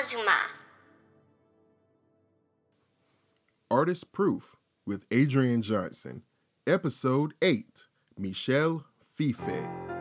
Kazuma. Artist Proof with Adrian Johnson, Episode 8 Michel Fiffe.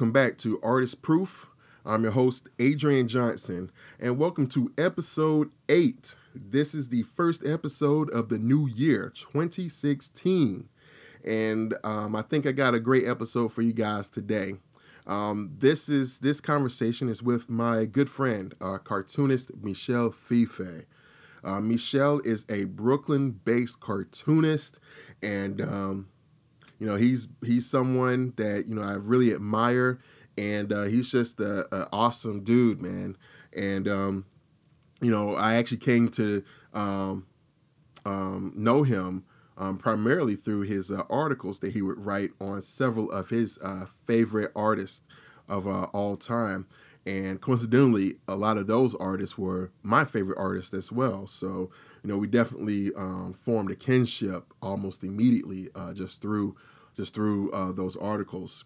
Welcome back to Artist Proof. I'm your host, Adrian Johnson, and welcome to episode 8. This is the first episode of the new year, 2016. And um, I think I got a great episode for you guys today. Um, this is this conversation is with my good friend, uh, cartoonist Michel Fiffe. Uh, Michel is a Brooklyn-based cartoonist, and um, you know, he's he's someone that you know I really admire, and uh, he's just a, awesome dude, man. And um, you know, I actually came to um, um, know him um, primarily through his uh, articles that he would write on several of his uh, favorite artists of uh, all time. And coincidentally, a lot of those artists were my favorite artists as well. So, you know, we definitely um, formed a kinship almost immediately uh, just through just through uh, those articles.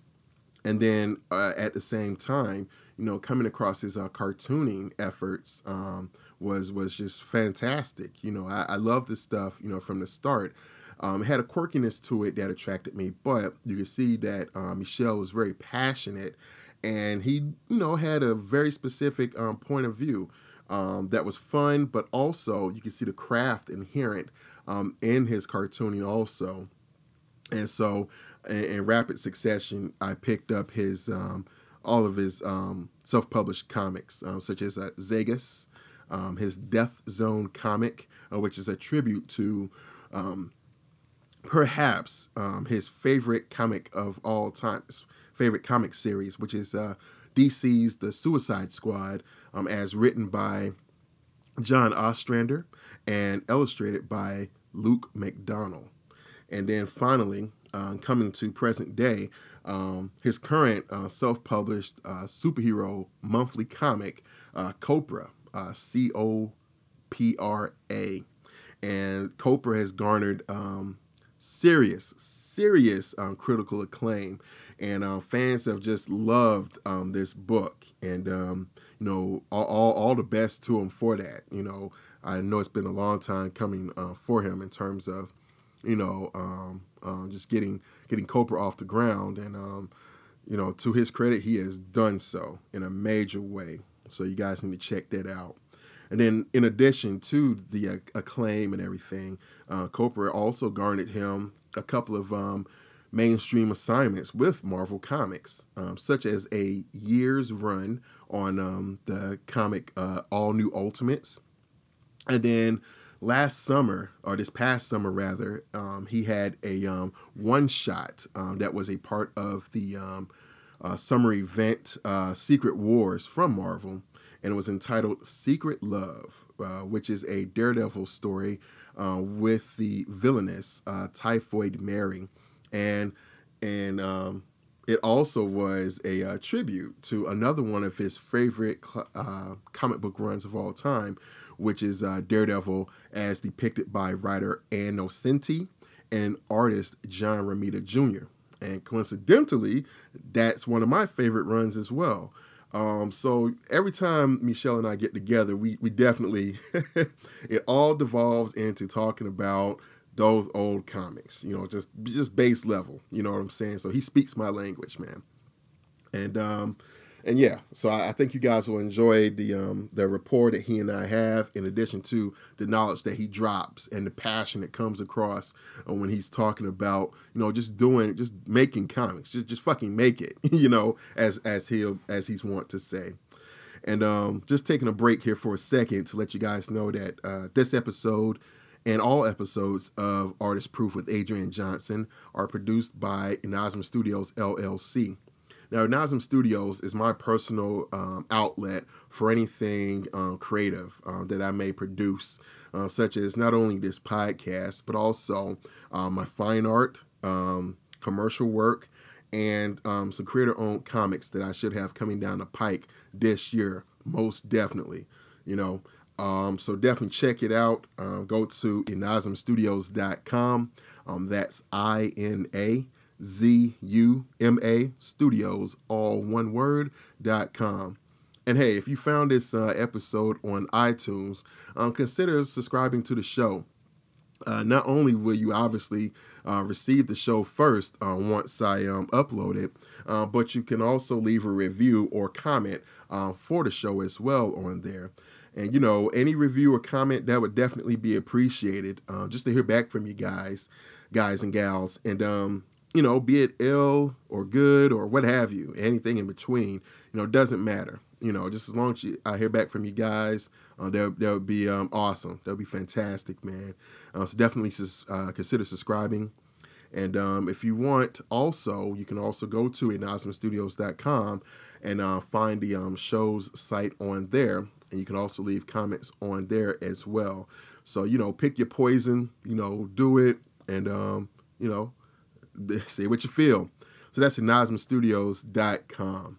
And then uh, at the same time, you know, coming across his uh, cartooning efforts um, was was just fantastic. You know, I, I love this stuff. You know, from the start. Um, it had a quirkiness to it that attracted me, but you can see that uh, Michel was very passionate, and he, you know, had a very specific um, point of view um, that was fun, but also you can see the craft inherent um, in his cartooning also. And so, in, in rapid succession, I picked up his um, all of his um, self-published comics, um, such as uh, Zegas, his Death Zone comic, uh, which is a tribute to perhaps his favorite comic of all time, his favorite comic series, which is uh, DC's The Suicide Squad, um, as written by John Ostrander and illustrated by Luke McDonnell. And then finally, uh, coming to present day, um, his current uh, self published uh, superhero monthly comic, uh, Copra, uh, C O P R A. And Copra has garnered um, serious, serious um, critical acclaim. And uh, fans have just loved um, this book. And, um, you know, all, all, the best to him for that. You know, I know it's been a long time coming for him in terms of you know, um, um, just getting getting Copra off the ground. And um, you know, to his credit, he has done so in a major way. So you guys need to check that out. And then, in addition to the acclaim and everything, uh, Copra also garnered him a couple of um, mainstream assignments with Marvel Comics, um, such as a year's run on um, the comic uh, All New Ultimates, and then last summer or this past summer rather um, he had a um, one shot um, that was a part of the um, uh, summer event uh, secret wars from marvel. And it was entitled secret love uh, which is a daredevil story uh, with the villainous uh, typhoid mary and and um, it also was a uh, tribute to another one of his favorite comic book runs of all time which is uh, Daredevil as depicted by writer Ann Nocenti and artist John Romita Jr. And coincidentally, that's one of my favorite runs as well. Um, so every time Michel and I get together, we we definitely it all devolves into talking about those old comics, you know, just just base level, you know what I'm saying? So he speaks my language, man. And um, and yeah, so I, I, think you guys will enjoy the um, the rapport that he and I have, in addition to the knowledge that he drops and the passion that comes across uh, when he's talking about you know just doing just making comics, just just fucking make it, you know, as as he'll as he's want to say. And um, just taking a break here for a second to let you guys know that uh, this episode And all episodes of Artist Proof with Adrian Johnson are produced by Inazuma Studios LLC. Now, Nazim Studios is my personal um, outlet for anything um, creative um, that I may produce, uh, such as not only this podcast, but also um, my fine art, um, commercial work, and um, some creator owned comics that I should have coming down the pike this year, most definitely. You know, um, so definitely check it out. Uh, go to inazumastudios.com. Um, that's I N A Z U M A Studios, all one word, dot com. And hey, if you found this uh, episode on iTunes, um, consider subscribing to the show. Uh, not only will you obviously uh, receive the show first uh, once I um, upload it, uh, but you can also leave a review or comment uh, for the show as well on there. And you know, any review or comment that would definitely be appreciated. Uh, just to hear back from you guys, guys and gals, and um, you know, be it ill or good or what have you, anything in between, you know, doesn't matter. You know, just as long as you, I hear back from you guys, uh, that, that would be um, awesome. That would be fantastic, man. Uh, so definitely uh, consider subscribing. And um, if you want, also, you can also go to inazumastudios.com and uh, find the um, show's site on there. And you can also leave comments on there as well. So, you know, pick your poison, you know, do it. And, um, you know, say what you feel. So that's inazumastudios.com.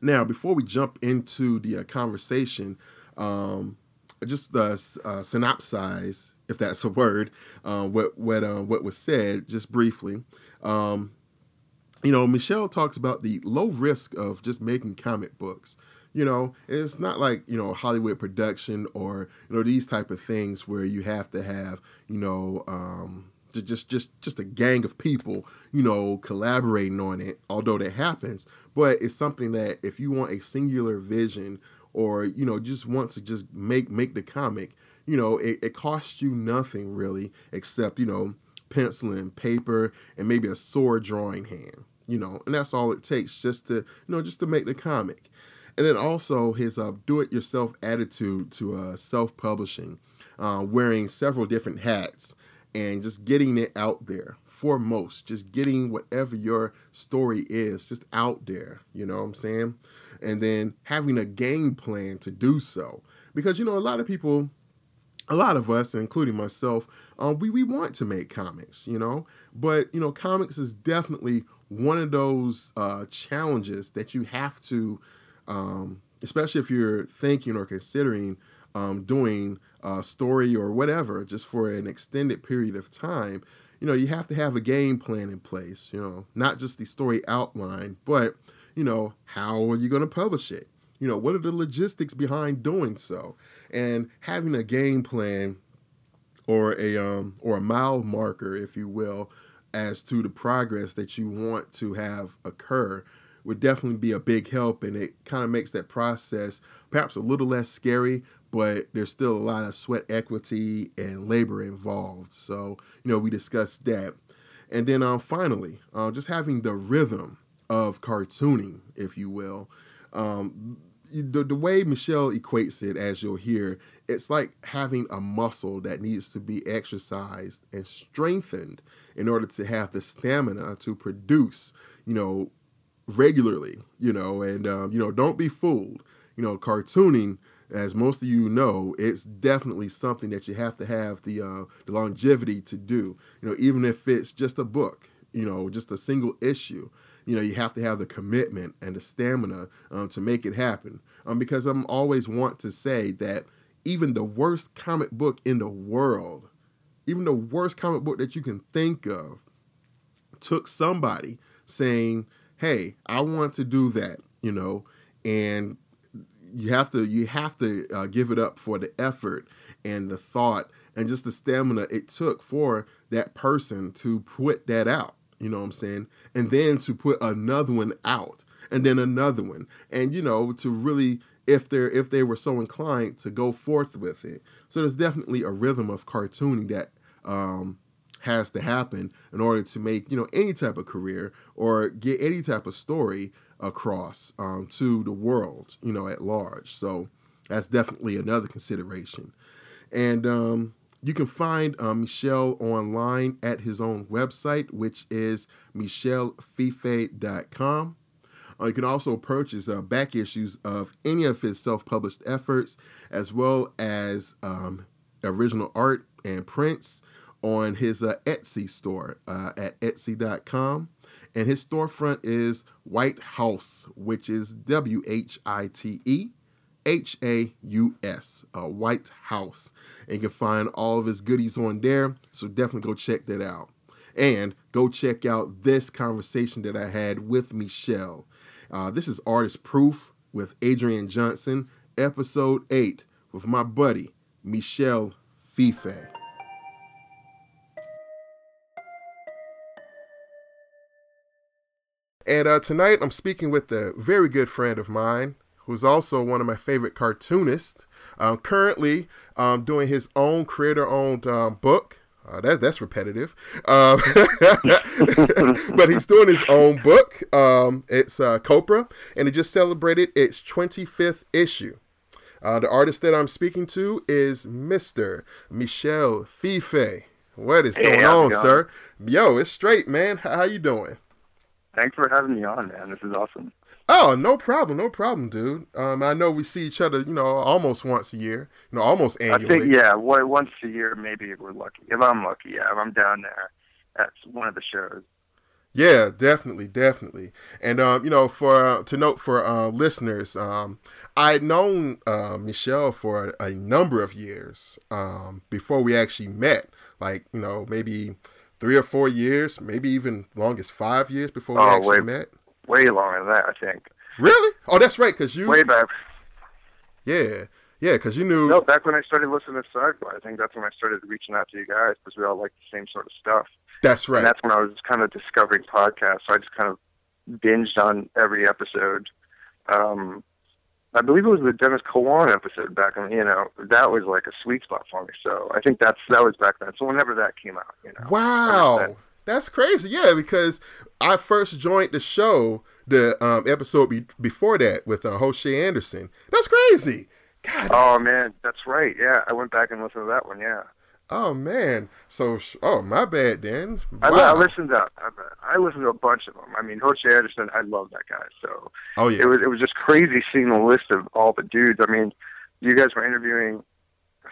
Now, before we jump into the uh, conversation, um, just uh, uh, synopsize, if that's a word, uh, what what uh, what was said just briefly. Um, you know, Michel talks about the low risk of just making comic books. You know, it's not like you know Hollywood production or you know these type of things where you have to have you know um, just just just a gang of people, you know, collaborating on it. Although that happens, but it's something that if you want a singular vision or you know just want to just make make the comic, you know, it, it costs you nothing really except you know pencil and paper and maybe a sword drawing hand, you know, and that's all it takes just to you know just to make the comic. And then also his uh, do-it-yourself attitude to uh, self-publishing, uh, wearing several different hats and just getting it out there foremost just getting whatever your story is just out there you know what i'm saying? And then having a game plan to do so. Because you know a lot of people a lot of us including myself um, we, we want to make comics you know? But you know comics is definitely one of those uh, challenges that you have to um, especially if you're thinking or considering um, doing a story or whatever just for an extended period of time, you know, you have to have a game plan in place, you know, not just the story outline, but, you know, how are you going to publish it? You know, what are the logistics behind doing so? And having a game plan or a um or a mile marker, if you will, as to the progress that you want to have occur would definitely be a big help and it kind of makes that process perhaps a little less scary but there's still a lot of sweat equity and labor involved. So, you know, we discussed that. And then um, finally, uh, just having the rhythm of cartooning, if you will. Um, the, the way Michel equates it, as you'll hear, it's like having a muscle that needs to be exercised and strengthened in order to have the stamina to produce, you know, regularly, you know, and, um, you know, don't be fooled. You know, cartooning as most of you know, it's definitely something that you have to have the uh, the longevity to do. You know, even if it's just a book, you know, just a single issue, you know, you have to have the commitment and the stamina um, to make it happen. Um, because I'm always want to say that even the worst comic book in the world, even the worst comic book that you can think of, took somebody saying, "Hey, I want to do that," you know, and you have to you have to uh, give it up for the effort and the thought and just the stamina it took for that person to put that out you know what i'm saying? And then to put another one out and then another one. And you know to really if they're if they were so inclined to go forth with it. So there's definitely a rhythm of cartooning that um, has to happen in order to make you know any type of career or get any type of story across um, to the world, you know, at large. So that's definitely another consideration. And um, you can find uh, Michel online at his own website, which is michelfiffe.com. Uh, you can also purchase uh, back issues of any of his self published efforts, as well as um, original art and prints on his uh, Etsy store uh, at etsy.com. And his storefront is Whitehaus, which is W H I T E H A U S, uh, White House. And you can find all of his goodies on there. So definitely go check that out. And go check out this conversation that I had with Michel. Uh, this is Artist Proof with Adrian Johnson, episode 8, with my buddy, Michel Fiffe. And uh, tonight I'm speaking with a very good friend of mine who's also one of my favorite cartoonists. Uh, currently um, doing his own creator owned um, book. Uh, that, that's repetitive. Um, but he's doing his own book. Um, it's uh, Copra, and it just celebrated its 25th issue. Uh, the artist that I'm speaking to is Mr. Michel Fiffe. What is Hey, going on, going? sir? Yo, it's straight, man. How, how you doing? Thanks for having me on, man. This is awesome. Oh, no problem, no problem, dude. Um, I know we see each other, you know, almost once a year, you know, almost annually. I think, yeah, once a year, maybe if we're lucky. If I'm lucky, yeah, if I'm down there at one of the shows. Yeah, definitely, definitely. And um, you know, for uh, to note for uh, listeners, um, I'd known uh, Michel for a, a number of years um, before we actually met. Like you know, maybe three or four years, maybe even longest five years before we Oh, actually wait. met. Way longer than that, I think. Really? Oh, that's right, cause you. Way back. Yeah, yeah, cause you knew. No, back when I started listening to Sci-Fi, I think that's when I started reaching out to you guys because we all like the same sort of stuff. That's right. And that's when I was kind of discovering podcasts. So I just kind of binged on every episode. Um, I believe it was the Dennis Kawan episode back in, you know, that was like a sweet spot for me. So I think that's that was back then. So whenever that came out, you know. Wow, that's crazy. Yeah, because I first joined the show the um, episode be- before that with uh, Hoshe Anderson. That's crazy. God. Oh man, that's right. Yeah, I went back and listened to that one. Yeah, Oh man. So oh my bad, Dan. I, Wow. I listened to I, I listened to a bunch of them. I mean, Jose Anderson, I love that guy. So oh yeah. it was it was just crazy seeing the list of all the dudes. I mean, you guys were interviewing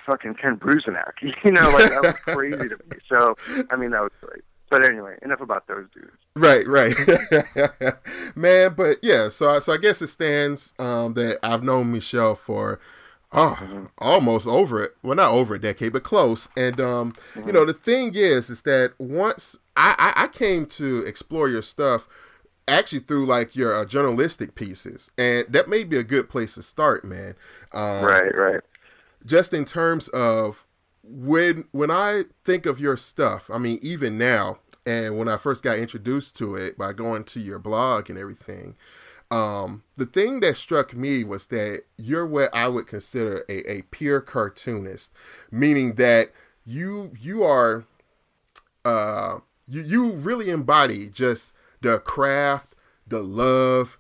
fucking Ken Bruzenak. You know, like that was crazy to me. So I mean, that was great. But anyway, enough about those dudes. Right, right, man. But yeah, so I, so I guess it stands um, that I've known Michel for oh almost over it. Well, not over a decade, but close. And um, you know, the thing is, is that once I, I, I came to explore your stuff. Actually, through like your uh, journalistic pieces, and that may be a good place to start, man. Um, right, right. just in terms of when when I think of your stuff, I mean, even now, and when I first got introduced to it by going to your blog and everything, um, the thing that struck me was that you're what I would consider a, a pure cartoonist, meaning that you you are uh you you really embody just the craft, the love,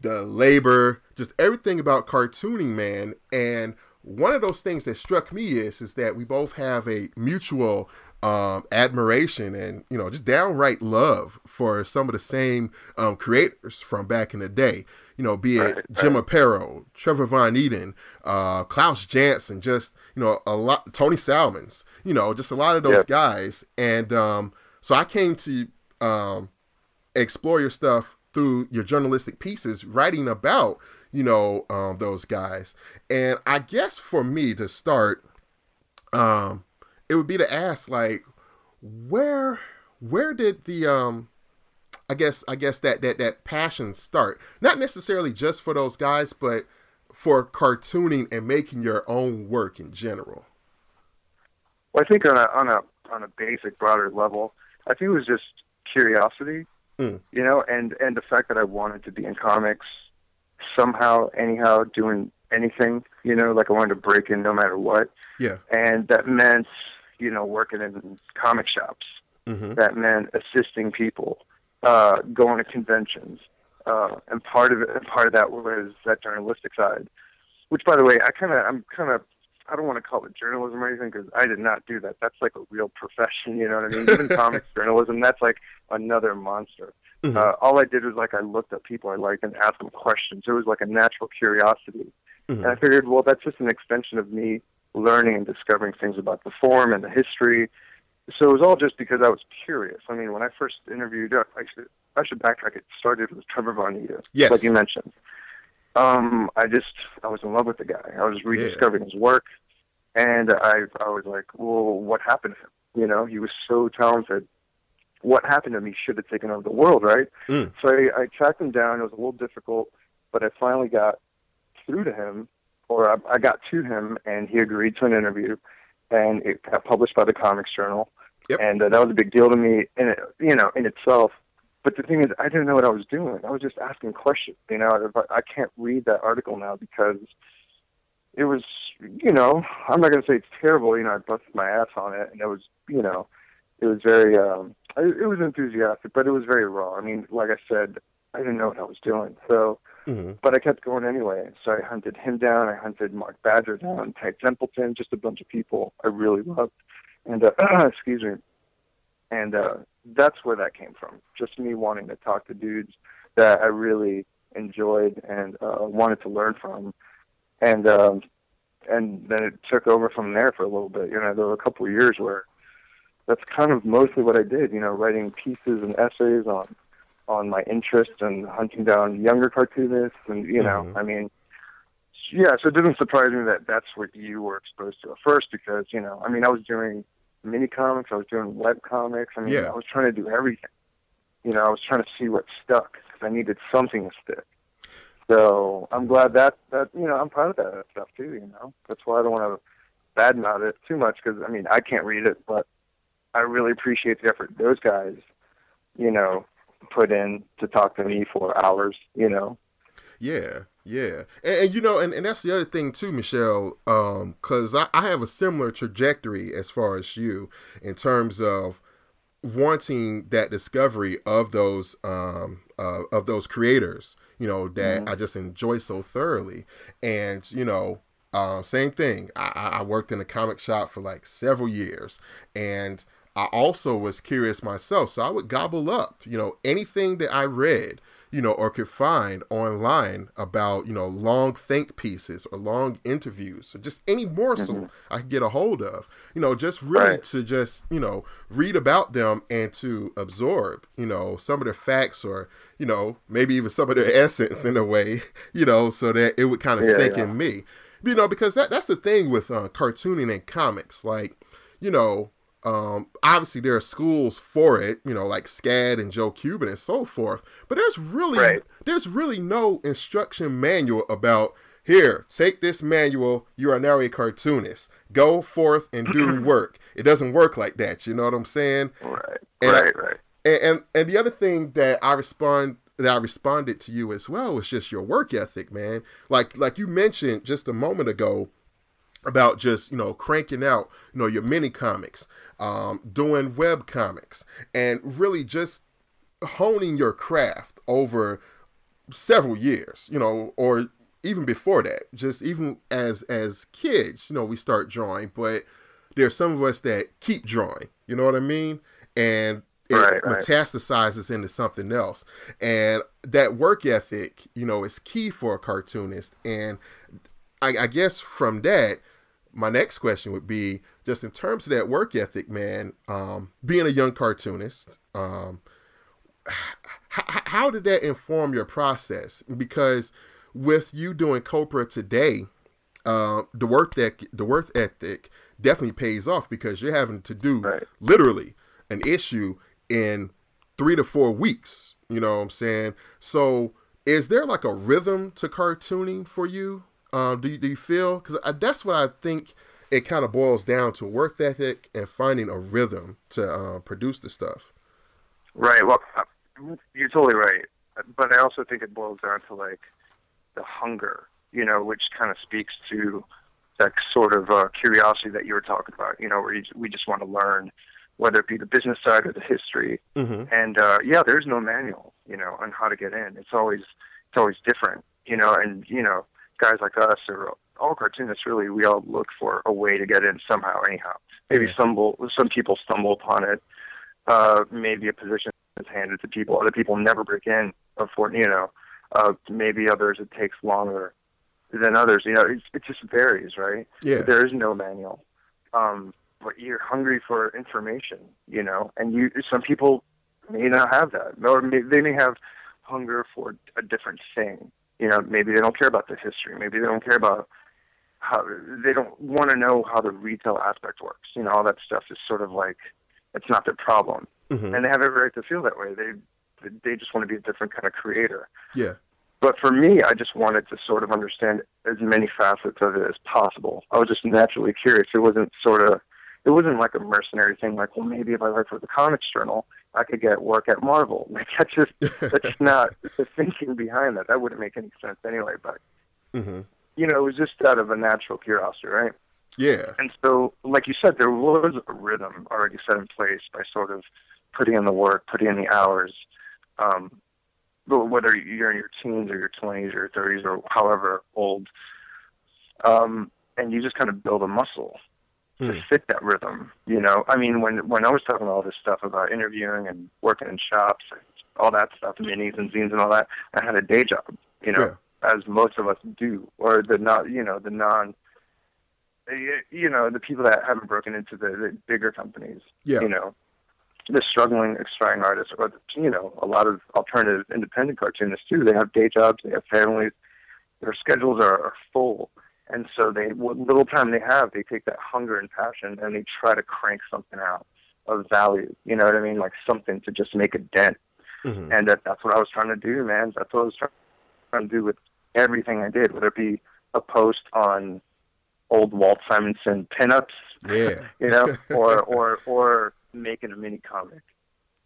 the labor, just everything about cartooning, man. And one of those things that struck me is is that we both have a mutual um, admiration and you know just downright love for some of the same um, creators from back in the day. You know, be it Jim. Aparo, Trevor Von Eeden, uh, Klaus Janson, just you know a lot, Tony Salmons, you know, just a lot of those Yep. guys. And um, so I came to um, explore your stuff through your journalistic pieces, writing about you know um, those guys. And I guess for me to start, um, it would be to ask like, where where did the um, I guess I guess that that that passion start? Not necessarily just for those guys, but for cartooning and making your own work in general. Well, I think on a on a on a basic broader level, I think it was just curiosity, Mm. you know, and and the fact that I wanted to be in comics somehow, anyhow, doing anything, you know, like I wanted to break in no matter what, Yeah. and that meant, you know, working in comic shops. hmm That meant assisting people, uh, going to conventions, uh, and part of it, and part of that was that journalistic side. Which, by the way, I kind of, I'm kind of I don't want to call it journalism or anything because I did not do that. That's like a real profession, you know what I mean? Even comics journalism, that's like another monster. Mm-hmm. Uh, all I did was like I looked at people I liked and asked them questions. It was like a natural curiosity, mm-hmm. and I figured, well, that's just an extension of me learning and discovering things about the form and the history. So it was all just because I was curious. I mean, when I first interviewed, uh, I should I should backtrack. It started with Trevor Eeden, yes. like you mentioned. Um, I just I was in love with the guy. I was rediscovering yeah. his work, and I I was like, well, what happened to him? You know, he was so talented. What happened to him? He should have taken over the world, right? Mm. So I, I tracked him down. It was a little difficult, but I finally got through to him, or I, I got to him, and he agreed to an interview, and it got published by the Comics Journal. Yep. And uh, that was a big deal to me, in it, you know, in itself. But the thing is, I didn't know what I was doing. I was just asking questions. You know, I can't read that article now because it was, you know, I'm not going to say it's terrible. You know, I busted my ass on it, and it was, you know, it was very, um, it was enthusiastic, but it was very raw. I mean, like I said, I didn't know what I was doing. So, mm-hmm. but I kept going anyway. So I hunted him down. I hunted Mark Badger down, Ted Templeton, just a bunch of people I really loved. And uh, excuse me, and uh, that's where that came from. Just me wanting to talk to dudes that I really enjoyed and uh, wanted to learn from, and um, and then it took over from there for a little bit. You know, there were a couple of years where that's kind of mostly what I did. You know, writing pieces and essays on on my interest in hunting down younger cartoonists, and you know, mm-hmm. I mean. Yeah, so it doesn't surprise me that that's what you were exposed to at first because, you know, I mean, I was doing mini comics. I was doing web comics. I mean, yeah. I was trying to do everything. You know, I was trying to see what stuck because I needed something to stick. So I'm glad that that you know I'm proud of that stuff too. You know, that's why I don't want to badmouth it too much because I mean I can't read it, but I really appreciate the effort those guys, you know, put in to talk to me for hours. You know. Yeah, yeah, and, and, you know, and, and that's the other thing too, Michel, because um, I, I have a similar trajectory as far as you in terms of wanting that discovery of those um, uh, of those creators, you know, that mm-hmm. I just enjoy so thoroughly, and you know, uh, same thing. I, I worked in a comic shop for like several years, and I also was curious myself, so I would gobble up, you know, anything that I read you know, or could find online about, you know, long think pieces or long interviews or just any morsel mm-hmm. I could get a hold of, you know, just really right. to just, you know, read about them and to absorb, you know, some of their facts or, you know, maybe even some of their essence in a way, you know, so that it would kind of yeah, sink yeah. in me. You know, because that that's the thing with uh, cartooning and comics. Like, you know, um, obviously, there are schools for it, you know, like SCAD and Joe Kubert and so forth. But there's really right. there's really no instruction manual about here. Take this manual. You are now a cartoonist. Go forth and do work. It doesn't work like that. You know what I'm saying? Right. And right. I, right. And, and and the other thing that I respond that I responded to you as well was just your work ethic, man. Like like you mentioned just a moment ago about just you know cranking out you know your mini comics um, doing web comics and really just honing your craft over several years you know or even before that just even as as kids you know we start drawing but there's some of us that keep drawing you know what i mean? And it right, right. metastasizes into something else. And that work ethic you know is key for a cartoonist. And I, I guess from that my next question would be just in terms of that work ethic, man. Um, being a young cartoonist, um, h- how did that inform your process? Because with you doing Copra today, uh, the work that the work ethic definitely pays off because you're having to do right. literally an issue in three to four weeks. You know what I'm saying? So, is there like a rhythm to cartooning for you? Uh, do you, do you feel? Because that's what I think it kind of boils down to work ethic and finding a rhythm to uh, produce the stuff. Right. Well, you're totally right. But I also think it boils down to like the hunger, you know, which kind of speaks to that sort of uh, curiosity that you were talking about, you know, where you, we just want to learn, whether it be the business side or the history. Mm-hmm. And uh, yeah, there's no manual, you know, on how to get in. It's always it's always different, you know, and you know, guys like us or all cartoonists really we all look for a way to get in somehow anyhow. Maybe Yeah. stumble some people stumble upon it. Uh, maybe a position is handed to people. Other people never break in. For you know, uh, maybe others it takes longer than others. You know, it, it just varies, right? Yeah. There is no manual. Um, but you're hungry for information, you know, and you some people may not have that, or may, they may have hunger for a different thing. You know, maybe they don't care about the history. Maybe they don't care about how they don't want to know how the retail aspect works. You know, all that stuff is sort of like it's not their problem, Mhm. and they have every right to feel that way. They they just want to be a different kind of creator. Yeah. But for me, I just wanted to sort of understand as many facets of it as possible. I was just naturally curious. It wasn't sort of, it wasn't like a mercenary thing. Like, well, maybe if I write for the Comics Journal, I could get work at Marvel. Like, that's just that's not the thinking behind that. That wouldn't make any sense anyway. But hmm you know, it was just out of a natural curiosity, right? Yeah. And so, like you said, there was a rhythm already set in place by sort of putting in the work, putting in the hours. Um, whether you're in your teens or your 20s or 30s or however old, um, and you just kind of build a muscle to Hmm. fit that rhythm. You know, I mean, when when I was talking all this stuff about interviewing and working in shops, and all that stuff, minis and zines and all that, I had a day job. You know, as most of us do, or the not, you know, the non, you know, the people that haven't broken into the, the bigger companies. Yeah. You know, the struggling aspiring artists, or the, you know, a lot of alternative independent cartoonists too. They have day jobs, they have families, their schedules are, are full, and so they, what little time they have, they take that hunger and passion and they try to crank something out of value. You know what I mean? Like something to just make a dent hmm and that, that's what I was trying to do, man. That's what I was trying, trying to do with everything I did, whether it be a post on old Walt Simonson pinups, Yeah. you know, or or or making a mini comic,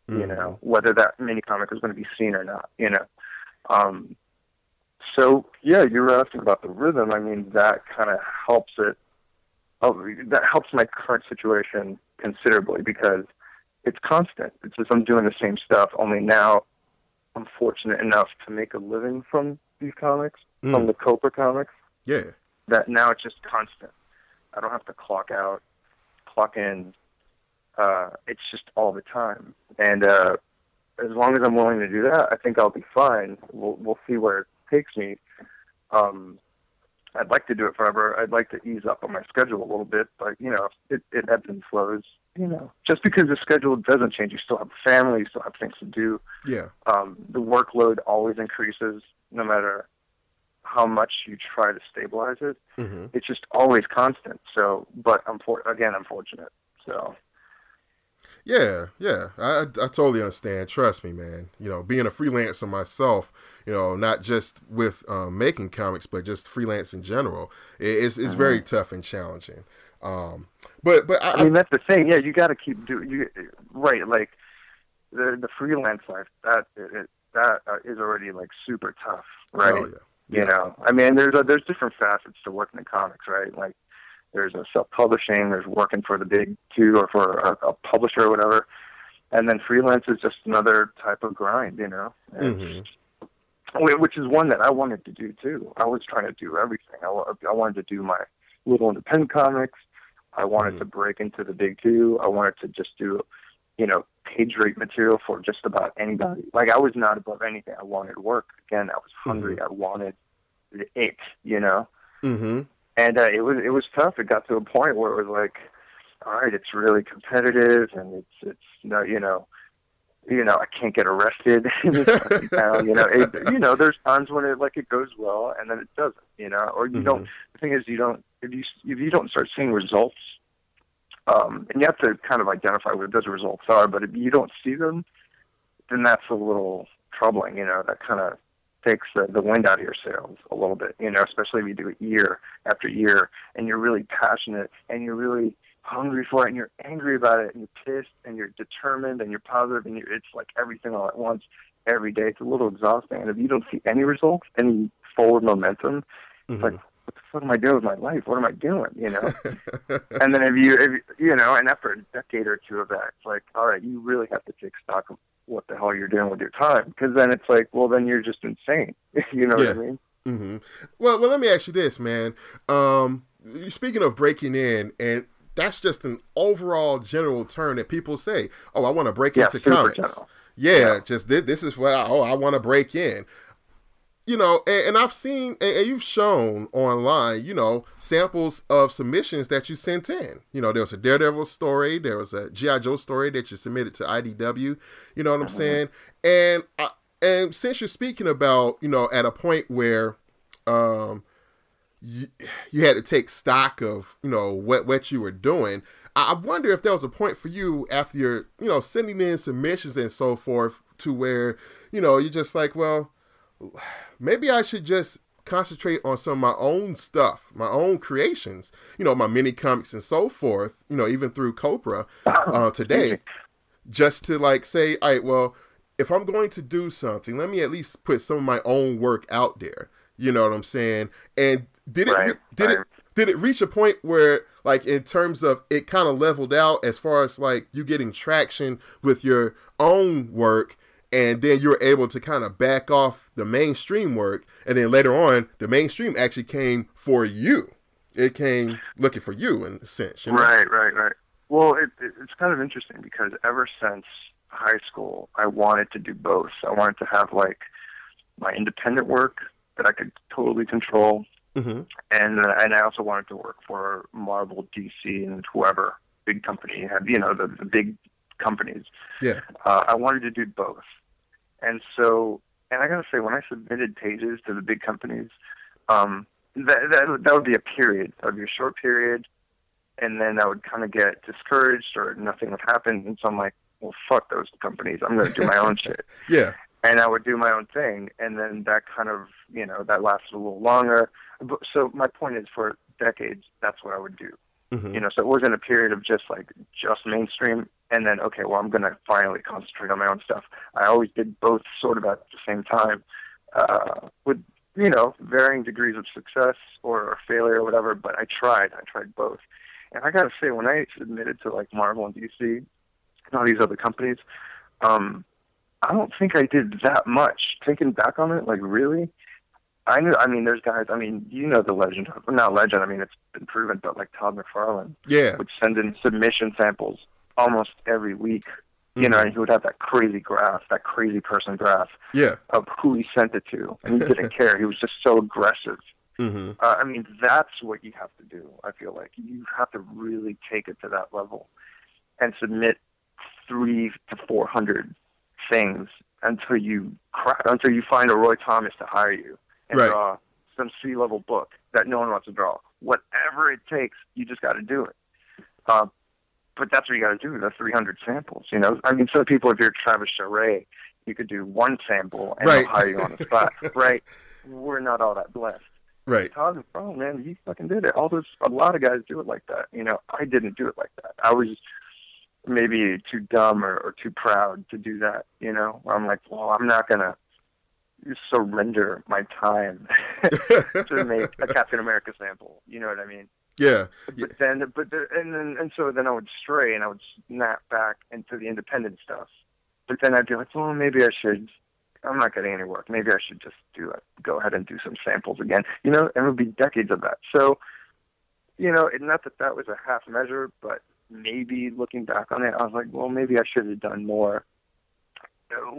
you Mhm. know, whether that mini comic was going to be seen or not, you know. Um, so yeah, you were asking about the rhythm. I mean, that kind of helps it. Oh, that helps my current situation considerably because it's constant. It's just I'm doing the same stuff. Only now, I'm fortunate enough to make a living from these comics, from Mm. the Copra comics. Yeah. That now it's just constant. I don't have to clock out, clock in. Uh, it's just all the time, and uh, as long as I'm willing to do that, I think I'll be fine. We'll we'll see where takes me. Um, I'd like to do it forever. I'd like to ease up on my schedule a little bit, but you know, it, it ebbs and flows. You know, just because the schedule doesn't change, you still have a family, you still have things to do. Yeah. Um, the workload always increases, no matter how much you try to stabilize it. hmm It's just always constant. So, but I'm for, again, I'm fortunate. So, Yeah, yeah, I, I totally understand. Trust me, man. You know, being a freelancer myself, you know, not just with um, making comics, but just freelance in general, it, it's it's very tough and challenging. Um, but but I, I mean, that's the thing. Yeah, you got to keep doing. You right, like the the freelance life. That it, that uh, already like super tough, right? oh, yeah, You know, I mean, there's a, there's different facets to working in comics, right? Like there's a self-publishing, there's working for the big two or for a, a publisher or whatever, and then freelance is just another type of grind, you know. And Mhm. Which is one that I wanted to do too. I was trying to do everything. I, I wanted to do my little independent comics. I wanted Mhm. to break into the big two. I wanted to just do, you know, page rate material for just about anybody. Like I was not above anything. I wanted work. Again, I was hungry. I wanted the it, you know. hmm And uh, it was it was tough. It got to a point where it was like, all right, it's really competitive, and it's it's no, you know, you know, I can't get arrested in this town. You know, it, you know, there's times when it like it goes well, and then it doesn't. You know, or you don't. The thing is, you don't if you if you don't start seeing results, um, and you have to kind of identify what those results are. But if you don't see them, then that's a little troubling. You know, that kind of takes the, the wind out of your sails a little bit. You know, especially if you do it year after year, and you're really passionate and you're really hungry for it, and you're angry about it, and you're pissed, and you're determined, and you're positive, and you're, it's like everything all at once every day. It's a little exhausting, and if you don't see any results, any forward momentum, it's like, mm-hmm. what the fuck am I doing with my life? What am I doing? You know. and then if you, if you, you know, and after a decade or two of that, it's like, all right, you really have to take stock of what the hell you're doing with your time, because then it's like, well, then you're just insane. you know Yeah. what I mean? Mm-hmm. Well, well, let me ask you this, man. Um, speaking of breaking in, and that's just an overall general term that people say. Oh, I want to break Yeah, into comics. general. Yeah, Yeah. just this, this is what I, oh I want to break in. You know, and, and I've seen and, and you've shown online, you know, samples of submissions that you sent in. You know, there was a Daredevil story, there was a GI Joe story that you submitted to IDW. You know what I'm Uh-huh. saying? And I, and since you're speaking about, you know, at a point where, um, you, you had to take stock of you know what what you were doing. I I wonder if there was a point for you after you're you know sending in submissions and so forth to where you know you're just like, well, maybe I should just concentrate on some of my own stuff, my own creations, you know, my mini comics and so forth. You know, even through Copra uh, today, just to like say, all right, well, if I'm going to do something, let me at least put some of my own work out there. You know what I'm saying? And did it Right, did it did it reach a point where like in terms of it kind of leveled out as far as like you getting traction with your own work and then you were able to kind of back off the mainstream work and then later on the mainstream actually came for you it came looking for you in a sense you know? Right, right, right. Well, it, it, it's kind of interesting because ever since high school, I wanted to do both. I wanted to have like my independent work that I could totally control, Mhm. and uh, and I also wanted to work for Marvel, DC, and whoever big company had, you know, the, the big companies. yeah Uh, I wanted to do both, and so and I gotta say, when I submitted pages to the big companies, um, that that that would be a period. That would be a short period, and then I would kind of get discouraged or nothing would happen, and so I'm like, well, fuck those companies. I'm gonna do my own shit yeah and I would do my own thing, and then that kind of, you know, that lasted a little longer. But, so my point is, for decades, that's what I would do. Mhm. You know, so it wasn't a period of just like just mainstream, and then okay, well, I'm gonna finally concentrate on my own stuff. I always did both, sort of at the same time, uh, with you know varying degrees of success or, or failure or whatever. But I tried. I tried both, and I gotta say, when I submitted to like Marvel and DC and all these other companies, um, I don't think I did that much. Thinking back on it, like really, I knew. I mean, there's guys. I mean, you know the legend. of- Not legend. I mean, it's been proven. But like Todd McFarlane yeah would send in submission samples almost every week. You know, Mhm. and he would have that crazy graph, that crazy person graph yeah of who he sent it to, and he didn't care. He was just so aggressive. hmm Uh, I mean, that's what you have to do. I feel like you have to really take it to that level and submit three to four hundred things until you crack, until you find a Roy Thomas to hire you and Right. draw some sea level book that no one wants to draw. Whatever it takes, you just got to do it. Uh, but that's what you got to do. The 300 samples, you know. I mean, some people, if you're Travis Charest, you could do one sample and Right. they'll hire you on the spot, right? We're not all that blessed. right Todd McFarlane, man, he fucking did it. All those, a lot of guys do it like that. You know, I didn't do it like that. I was maybe too dumb or, or too proud to do that. You know, I'm like, well, I'm not gonna surrender my time to make a Captain America sample. You know what I mean? Yeah But then, but the, and then, and so then I would stray and I would snap back into the independent stuff. But then I'd be like, well, maybe I should. I'm not getting any work. Maybe I should just do it. Go ahead and do some samples again. You know, and it would be decades of that. So, you know, and not that that was a half measure, but maybe looking back on it, I was like, well, maybe I should have done more.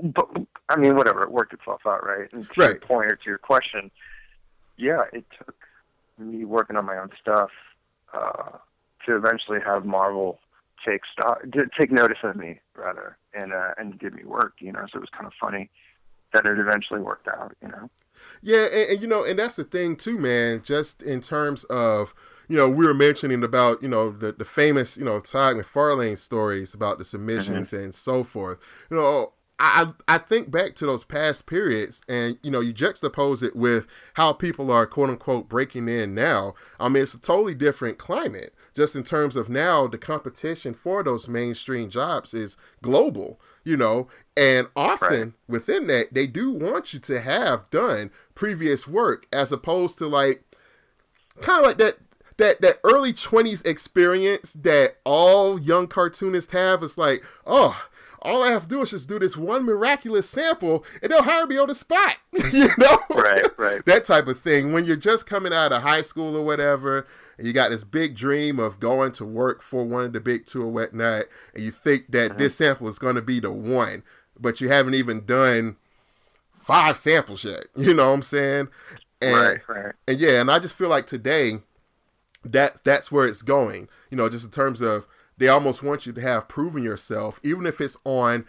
But I mean, whatever. It worked itself out, right? And to your point or to your question, yeah, it took me working on my own stuff uh, to eventually have Marvel take stock, take notice of me rather, and uh, and give me work. You know, so it was kind of funny that it eventually worked out. You know. Yeah, and, and you know, and that's the thing too, man. Just in terms of, you know, we were mentioning about, you know, the the famous, you know, Todd McFarlane stories about the submissions and so forth. You know, I I think back to those past periods, and you know, you juxtapose it with how people are quote unquote breaking in now. I mean, it's a totally different climate. Just in terms of now, the competition for those mainstream jobs is global. You know, and often Right. within that, they do want you to have done previous work, as opposed to like kind of like that that that early 20s experience that all young cartoonists have it's like oh all I have to do is just do this one miraculous sample, and they'll hire me on the spot. you know, right, right, that type of thing. When you're just coming out of high school or whatever, and you got this big dream of going to work for one of the big two or whatnot, and you think that mm-hmm. this sample is going to be the one, but you haven't even done five samples yet. You know what I'm saying? And, right, right. And yeah, and I just feel like today that that's where it's going. You know, just in terms of they almost want you to have proven yourself, even if it's on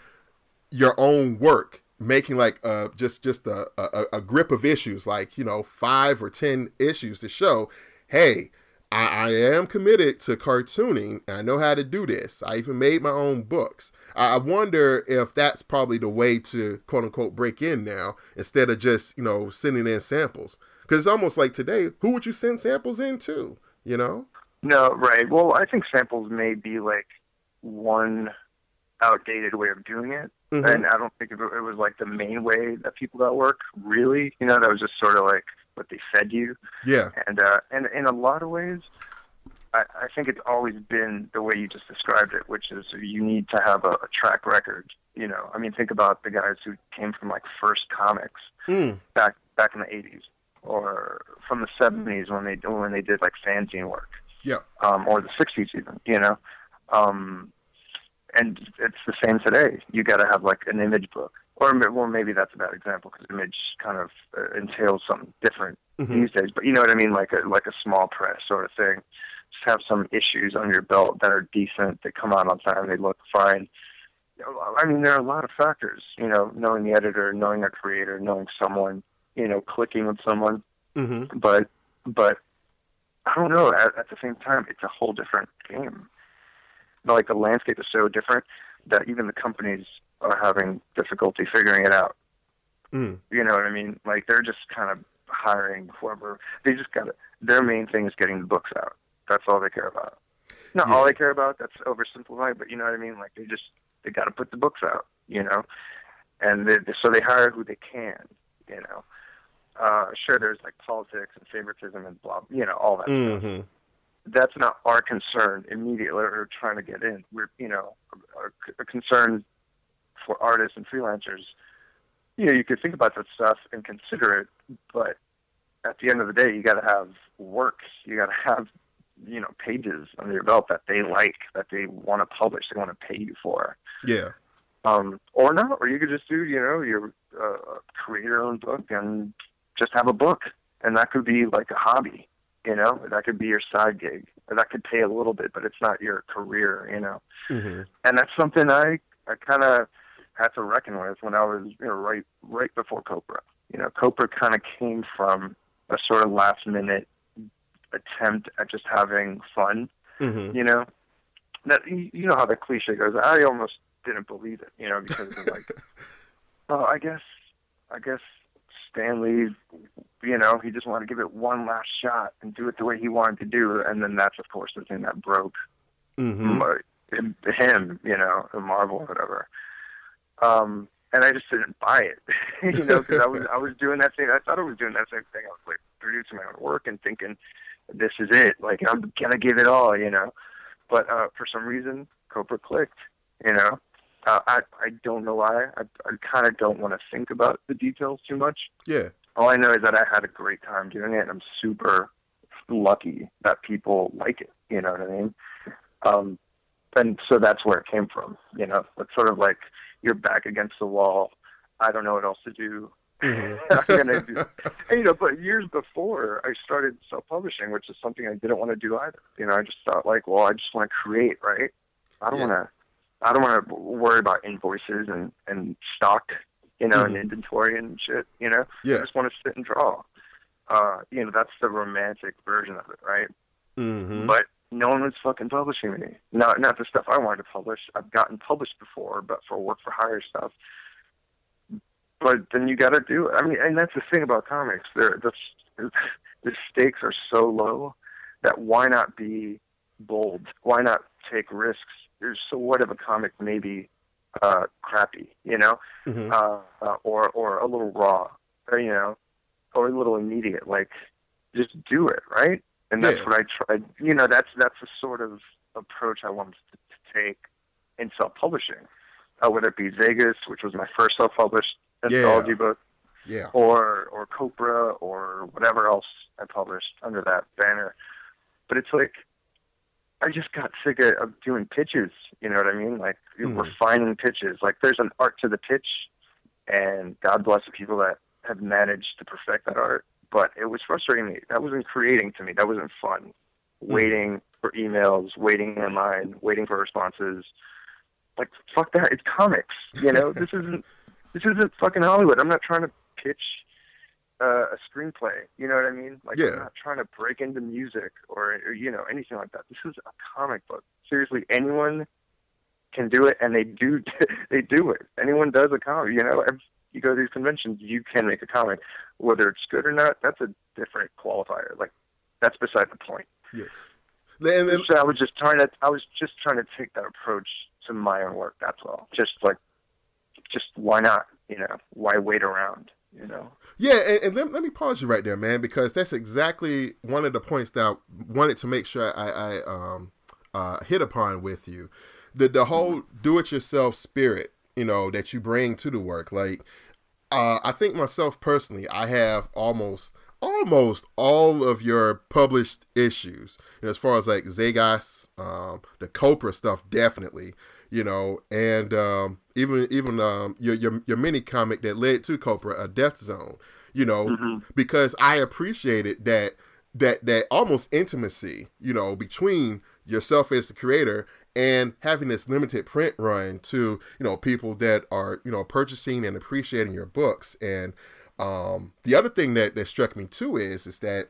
your own work, making like uh just just a, a, a grip of issues, like you know five or ten issues to show, hey, I, I am committed to cartooning. I know how to do this. I even made my own books. I, wonder if that's probably the way to quote unquote break in now, instead of just you know sending in samples. Because it's almost like today, who would you send samples in to? You know? No, right. Well, I think samples may be like one outdated way of doing it. Mm-hmm. And I don't think it, it was like the main way that people got work, really. You know, that was just sort of like what they fed you. Yeah. And uh, and in a lot of ways, I, I think it's always been the way you just described it, which is you need to have a, a track record. You know, I mean, think about the guys who came from like first comics mm. back back in the '80s, or from the '70s when they when they did like fanzine work. Yeah. Um, or the '60s even. You know. Um, and it's the same today. You got to have like an image book, or well, maybe that's a bad example because image kind of uh, entails something different mm-hmm. these days. But you know what I mean, like a like a small press sort of thing. Just have some issues on your belt that are decent. They come out on time. They look fine. I mean, there are a lot of factors. You know, knowing the editor, knowing a creator, knowing someone. You know, clicking with someone. Mm-hmm. But but I don't know. At, at the same time, it's a whole different game like the landscape is so different that even the companies are having difficulty figuring it out. Mm. You know what I mean? Like they're just kind of hiring whoever they just got. Their main thing is getting the books out. That's all they care about. Not yeah. all they care about. That's oversimplified, but you know what I mean. Like they just they got to put the books out. You know, and they, so they hire who they can. You know, uh, sure there's like politics and favoritism and blah. You know all that mm-hmm. stuff that's not our concern immediately or trying to get in. We're, you know, a, a concern for artists and freelancers. You know, you could think about that stuff and consider it, but at the end of the day, you got to have work. You got to have, you know, pages under your belt that they like, that they want to publish, they want to pay you for. Yeah. Um, or not, or you could just do, you know, your uh, create your own book and just have a book, and that could be like a hobby you know, that could be your side gig, or that could pay a little bit, but it's not your career. You know, mm-hmm. and that's something I I kind of had to reckon with when I was you know right right before Copra. You know, Copra kind of came from a sort of last minute attempt at just having fun. Mm-hmm. You know, that you know how the cliche goes. I almost didn't believe it. You know, because like, oh, I guess I guess Stan Lee, you know, he just wanted to give it one last shot and do it the way he wanted to do. And then that's, of course, the thing that broke mm-hmm. him, you know, the Marvel whatever. Um, and I just didn't buy it, you know, because I was I was doing that thing. I thought I was doing that same thing. I was like producing my own work and thinking, this is it. Like I'm gonna give it all, you know. But uh, for some reason, Copra clicked, you know. Uh, I I don't know why. I I kind of don't want to think about the details too much. Yeah. All I know is that I had a great time doing it, and I'm super lucky that people like it. You know what I mean? Um, and so that's where it came from. You know, it's sort of like you're back against the wall. I don't know what else to do. Mm-hmm. Do, and, you know, but years before I started self-publishing, which is something I didn't want to do either. You know, I just thought like, well, I just want to create, right? I don't yeah. want to I don't want to worry about invoices and and stock, you know, mm-hmm. and inventory and shit. You know, yeah. I just want to sit and draw. Uh, you know, that's the romantic version of it, right? Mm-hmm. But no one was fucking publishing me. Not not the stuff I wanted to publish. I've gotten published before, but for work for hire stuff. But then you got to do it. I mean, and that's the thing about comics. They're, the the stakes are so low that why not be bold? Why not take risks so what if a comic may be uh, crappy, you know, mm-hmm. uh, uh, or or a little raw, or, you know, or a little immediate. Like, just do it, right? And that's yeah. what I tried. You know, that's that's the sort of approach I wanted to, to take in self-publishing. uh, whether it be Zegas, which was my first self-published anthology Yeah. book, Yeah. or or Copra or whatever else I published under that banner. But it's like I just got sick of, of doing pitches. You know what I mean? Like Mhm. refining pitches. Like there's an art to the pitch, and God bless the people that have managed to perfect that art. But it was frustrating me. That wasn't creating to me. That wasn't fun. Waiting for emails, waiting in line, waiting for responses. Like fuck that. It's comics. You know, this isn't this isn't fucking Hollywood. I'm not trying to pitch uh, a screenplay. You know what I mean? Like Yeah. I'm not trying to break into music or, or you know anything like that. This is a comic book. Seriously, anyone can do it, and they do. they do it. Anyone does a comic. You know, if you go to these conventions, you can make a comic. Whether it's good or not, that's a different qualifier. Like that's beside the point. Yeah. And, and, So I was just trying to. I was just trying to take that approach to my own work. That's all. Just like, just why not? You know, why wait around? You know. Yeah, and, and let, let me pause you right there, man, because that's exactly one of the points that I wanted to make sure I, I um, uh, hit upon with you. The the whole do it yourself spirit, you know, that you bring to the work. Like, uh, I think myself personally, I have almost almost all of your published issues. Know, as far as like Zegas, um, the Copra stuff, definitely. You know, and um, even even um, your, your your mini comic that led to Copra, a Death Zone. You know, Mhm. because I appreciated that that that almost intimacy, you know, between yourself as the creator and having this limited print run to you know people that are you know purchasing and appreciating your books and um the other thing that that struck me too is is that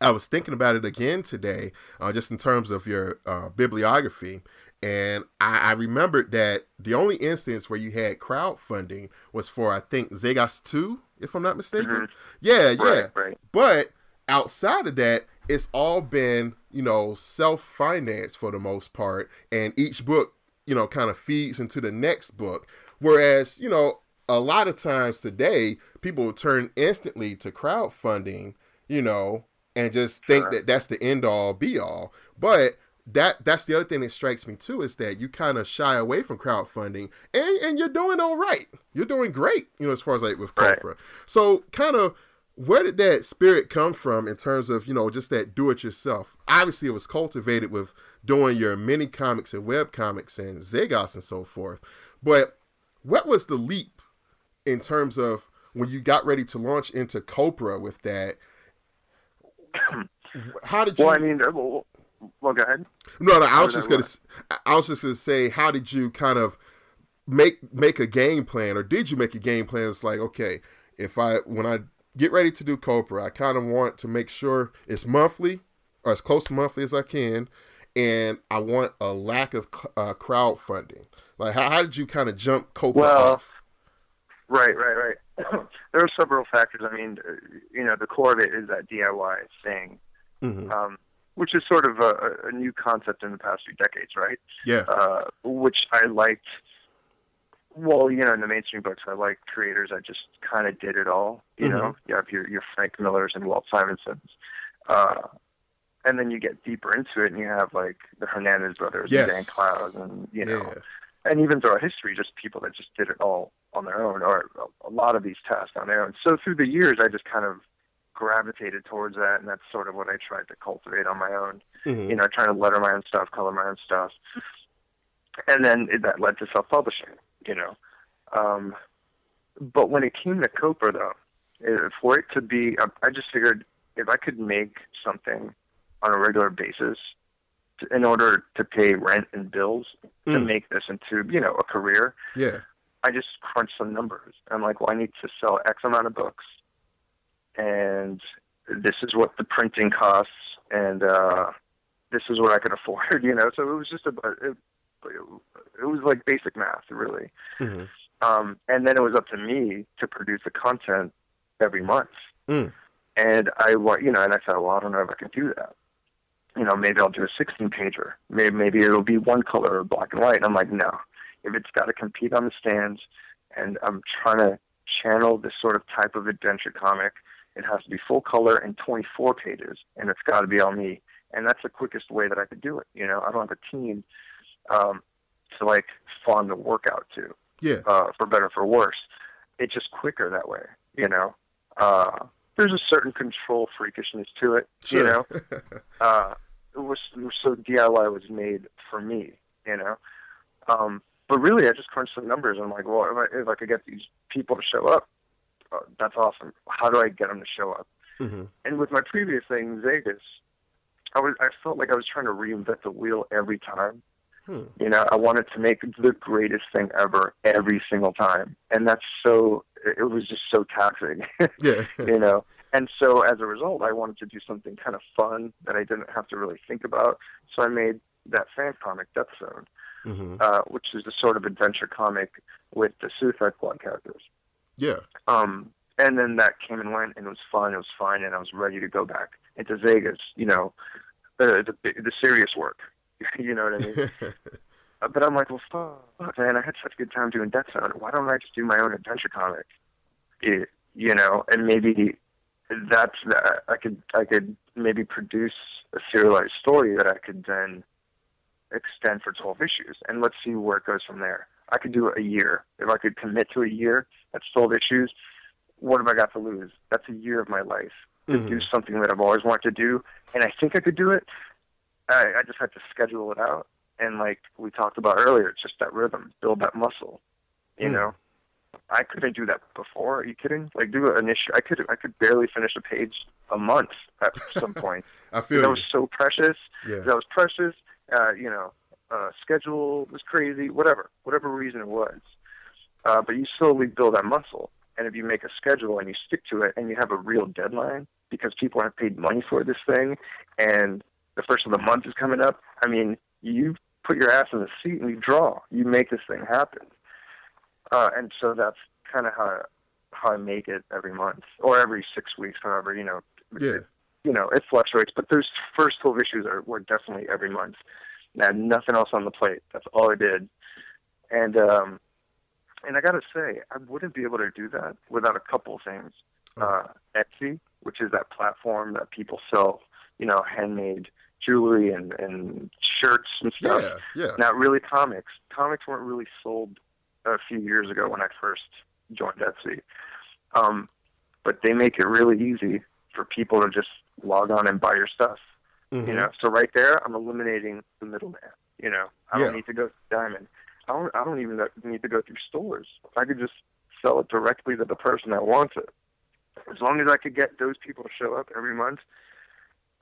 I was thinking about it again today, uh, just in terms of your uh, bibliography, and I, I remembered that the only instance where you had crowdfunding was for I think Zegas two, if I'm not mistaken. Mhm. Yeah, yeah. Right. Right. But outside of that, it's all been, you know, self financed for the most part. And each book, you know, kind of feeds into the next book. Whereas, you know, a lot of times today, people turn instantly to crowdfunding, you know, and just think Sure. that that's the end all be all. But that that's the other thing that strikes me too is that you kind of shy away from crowdfunding and and you're doing all right. You're doing great, you know, as far as like with Right. Copra. So kind of where did that spirit come from in terms of you know just that do it yourself obviously it was cultivated with doing your mini comics and web comics and Zegas and so forth but what was the leap in terms of when you got ready to launch into copra with that how did you Well, I mean, uh, well, go ahead. no, no. I was just gonna. I was just gonna say, how did you kind of make make a game plan, or did you make a game plan? It's like, okay, if I when I get ready to do Copra, I kind of want to make sure it's monthly or as close to monthly as I can, and I want a lack of uh, crowdfunding. Like, how, how did you kind of jump Copra Well, off? Right, right, right. there are several factors. I mean, uh, you know, the core of it is that DIY thing, hmm um, which is sort of a, a new concept in the past few decades, right? Yeah, Uh, which I liked. Well, you know, in the mainstream books, I like creators that just kind of did it all. You know, you have your your Frank Millers and Walt Simonsons, uh, and then you get deeper into it, and you have like the Hernandez brothers Yes. and Dan Clowes, and you know, yeah, and even throughout history, just people that just did it all on their own, or a lot of these tasks on their own. So through the years, I just kind of gravitated towards that, and that's sort of what I tried to cultivate on my own. Mhm. You know, trying to letter my own stuff, color my own stuff, and then it, that led to self-publishing. You know, um, but when it came to Copra, though, eh, for it to be, uh, I just figured if I could make something on a regular basis to, in order to pay rent and bills to Mm. make this into you know a career yeah, i just crunched some numbers i'm like well i need to sell x amount of books and this is what the printing costs and uh this is what i could afford you know so it was just about it, it was like basic math really hmm um and then it was up to me to produce the content every month Mm. and i you know and i thought well i don't know if i can do that you know, maybe I'll do a 16 pager. Maybe, maybe it'll be one color black and white. And I'm like, no, if it's got to compete on the stands and I'm trying to channel this sort of type of adventure comic, it has to be full color and 24 pages and it's got to be all me. And that's the quickest way that I could do it. You know, I don't have a team, um, to like fun the workout to. Yeah. Uh, for better for worse, it's just quicker that way. You know, uh, there's a certain control freakishness to it. Sure. You know, uh, it was so DIY was made for me. You know, um, but really, I just crunched some numbers. I'm like, well, if I, if I could get these people to show up, that's awesome. How do I get them to show up? hmm And with my previous thing, Zegas, I was I felt like I was trying to reinvent the wheel every time. Hmm. You know, I wanted to make the greatest thing ever every single time, and that's so. It was just so taxing, Yeah. you know. And so as a result, I wanted to do something kind of fun that I didn't have to really think about. So I made that fan comic, Death Zone, hmm uh, which is a sort of adventure comic with the Suicide Squad characters. Yeah. Um, and then that came and went, and it was fun. It was fine, and I was ready to go back into Zegas. You know, the the, the serious work. you know what I mean? Uh, but I'm like, well, fuck, man, I had such a good time doing Death Zone. Why don't I just do my own adventure comic? It, you know, and maybe that's that. I could I could maybe produce a serialized story that I could then extend for 12 issues, and let's see where it goes from there. I could do a year. If I could commit to a year, that's 12 issues. What have I got to lose? That's a year of my life to Mhm. do something that I've always wanted to do, and I think I could do it. I, I just had to schedule it out, and like we talked about earlier, it's just that rhythm, build that muscle. You Mm. know, I couldn't do that before. Are you kidding? Like do an issue. I could I could barely finish a page a month at some point. I feel that was so precious. Yeah. That was precious. Uh, you know, uh, schedule was crazy. Whatever, whatever reason it was. Uh, but you slowly build that muscle, and if you make a schedule and you stick to it, and you have a real deadline because people have paid money for this thing, and the first of the month is coming up. I mean, you put your ass in the seat and you draw. You make this thing happen. Uh, and so that's kind of how how I make it every month or every six weeks, however you know Yeah. you know, it fluctuates, but those first 12 issues are, were definitely every month. And I had nothing else on the plate. That's all I did. And, um, and I gotta say, I wouldn't be able to do that without a couple of things. Uh, Etsy, which is that platform that people sell, you know, handmade jewelry and, and shirts and stuff. Yeah. Yeah. Not really comics. Comics weren't really sold a few years ago when I first joined Etsy. Um, but they make it really easy for people to just log on and buy your stuff. Mhm. You know, so right there, I'm eliminating the middleman. You know, I Yeah. don't need to go to Diamond. I don't. I don't even need to go through stores. I could just sell it directly to the person that wants it. As long as I could get those people to show up every month,